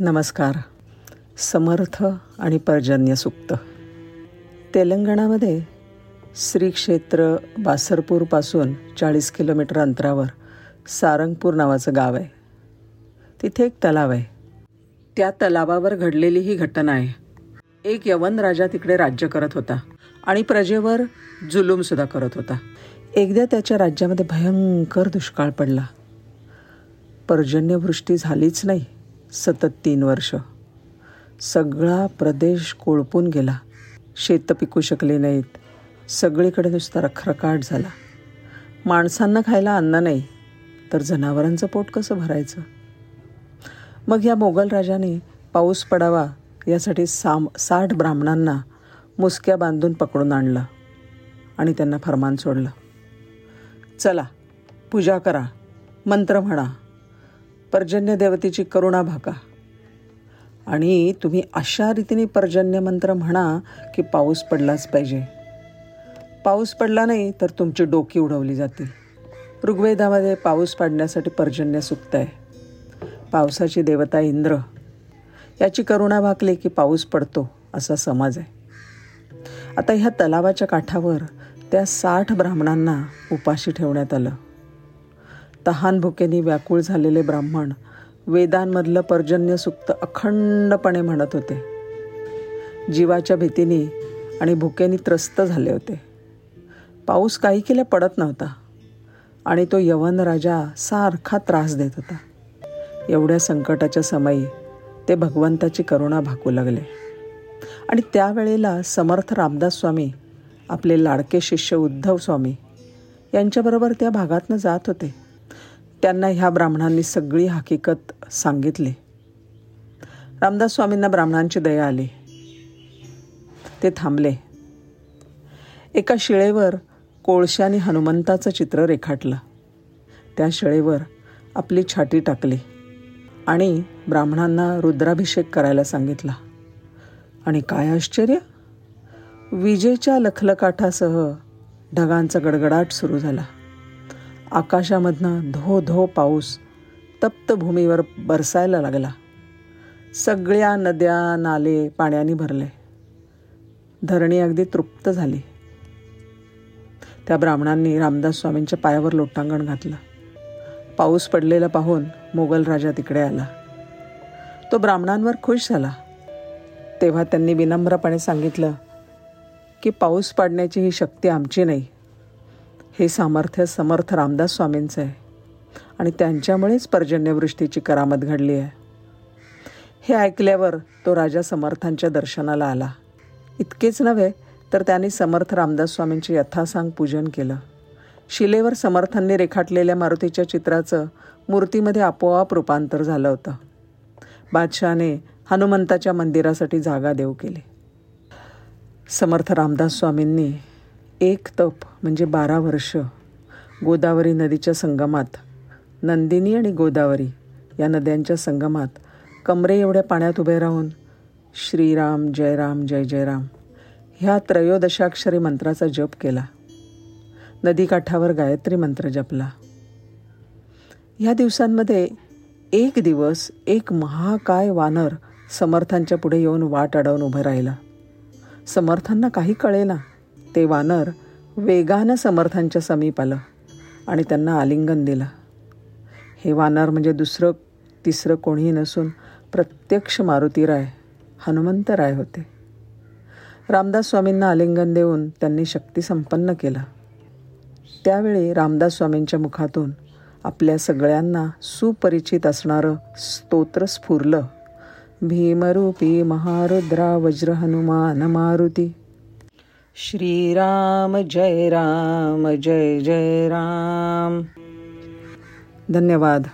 नमस्कार. समर्थ आणि पर्जन्य सुक्त. तेलंगणामध्ये श्री क्षेत्र बासरपूरपासून चाळीस किलोमीटर अंतरावर सारंगपूर नावाचं गाव आहे. तिथे एक तलाव आहे. त्या तलावावर घडलेली ही घटना आहे. एक यवन राजा तिकडे राज्य करत होता आणि प्रजेवर जुलूमसुद्धा करत होता. एकदा त्याच्या राज्यामध्ये भयंकर दुष्काळ पडला. पर्जन्यवृष्टी झालीच नाही. सतत तीन वर्ष. सगळा प्रदेश कोळपून गेला. शेतं पिकू शकले नाहीत. सगळीकडे नुसता रखरखाट झाला. माणसांना खायला अन्न नाही तर जनावरांचं पोट कसं भरायचं? मग या मोगल राजाने पाऊस पडावा यासाठी साम साठ ब्राह्मणांना मुसक्या बांधून पकडून आणलं आणि त्यांना फरमान सोडलं. चला पूजा करा मंत्र म्हणा. पर्जन्य देवतेची करुणा भाका आणि तुम्ही अशा रीतीने पर्जन्य मंत्र म्हणा की पाऊस पडलाच पाहिजे. पाऊस पडला नाही तर तुमची डोकी उडवली जाते. ऋग्वेदामध्ये पाऊस पाडण्यासाठी पर्जन्य सुक्त आहे पावसाची देवता इंद्र. याची करुणा भाकली की पाऊस पडतो असा समज आहे. आता ह्या तलावाच्या काठावर त्या साठ ब्राह्मणांना उपाशी ठेवण्यात आलं. तहान भुकेनी व्याकुळ झालेले ब्राह्मण वेदांमधलं पर्जन्य सुक्त अखंडपणे म्हणत होते. जीवाच्या भीतीने आणि भुकेनी त्रस्त झाले होते. पाऊस काही केल्या पडत नव्हता आणि तो यवन राजा सारखा त्रास देत होता. एवढ्या संकटाच्या समयी ते भगवंताची करुणा भाकू लागले. आणि त्यावेळेला समर्थ रामदास स्वामी आपले लाडके शिष्य उद्धव स्वामी यांच्याबरोबर त्या भागातनं जात होते. त्यांना ह्या ब्राह्मणांनी सगळी हकीकत सांगितली. रामदास स्वामींना ब्राह्मणांची दया आली. ते थांबले. एका शिळेवर कोळशाने हनुमंताचं चित्र रेखाटलं. त्या शिळेवर आपली छाटी टाकली आणि ब्राह्मणांना रुद्राभिषेक करायला सांगितला. आणि काय आश्चर्य? विजेच्या लखलकाठासह ढगांचा गडगडाट सुरू झाला. आकाशामधनं धो धो पाऊस तप्त भूमीवर बरसायला लागला. सगळ्या नद्या नाले पाण्याने भरले. धरणी अगदी तृप्त झाली. त्या ब्राह्मणांनी रामदास स्वामींच्या पायावर लोटांगण घातलं. पाऊस पडलेला पाहून मोगल राजा तिकडे आला. तो ब्राह्मणांवर खुश झाला. तेव्हा त्यांनी विनम्रपणे सांगितलं की पाऊस पाडण्याची ही शक्ती आमची नाही. हे सामर्थ्य समर्थ रामदास स्वामींचं आहे. आणि त्यांच्यामुळेच पर्जन्यवृष्टीची करामत घडली आहे. हे ऐकल्यावर तो राजा समर्थांच्या दर्शनाला आला. इतकेच नव्हे तर त्यांनी समर्थ रामदास स्वामींचे यथासांग पूजन केलं. शिलेवर समर्थांनी रेखाटलेल्या मारुतीच्या चित्राचं मूर्तीमध्ये आपोआप रूपांतर झालं होतं. बादशहाने हनुमंताच्या मंदिरासाठी जागा देऊ केली. समर्थ रामदास स्वामींनी एक तप म्हणजे बारा वर्ष गोदावरी नदीच्या संगमात नंदिनी आणि गोदावरी या नद्यांच्या संगमात कमरे एवढ्या पाण्यात उभे राहून श्रीराम जयराम जय जयराम ह्या त्रयोदशाक्षरी मंत्राचा जप केला. नदीकाठावर गायत्री मंत्र जपला. ह्या दिवसांमध्ये एक दिवस एक महाकाय वानर समर्थांच्या पुढे येऊन वाट अडवून उभं राहिला. समर्थांना काही कळेना. ते वानर वेगानं समर्थांच्या समीप आलं आणि त्यांना आलिंगन दिलं. हे वानर म्हणजे दुसरं तिसरं कोणीही नसून प्रत्यक्ष मारुतीराय हनुमंतराय होते. रामदास स्वामींना आलिंगन देऊन त्यांनी शक्ती संपन्न केलं. त्यावेळी रामदास स्वामींच्या मुखातून आपल्या सगळ्यांना सुपरिचित असणारं स्तोत्र स्फुरलं. भीमरूपी महारुद्रा वज्र हनुमान मारुती श्रीराम जय राम जय जय राम. धन्यवाद.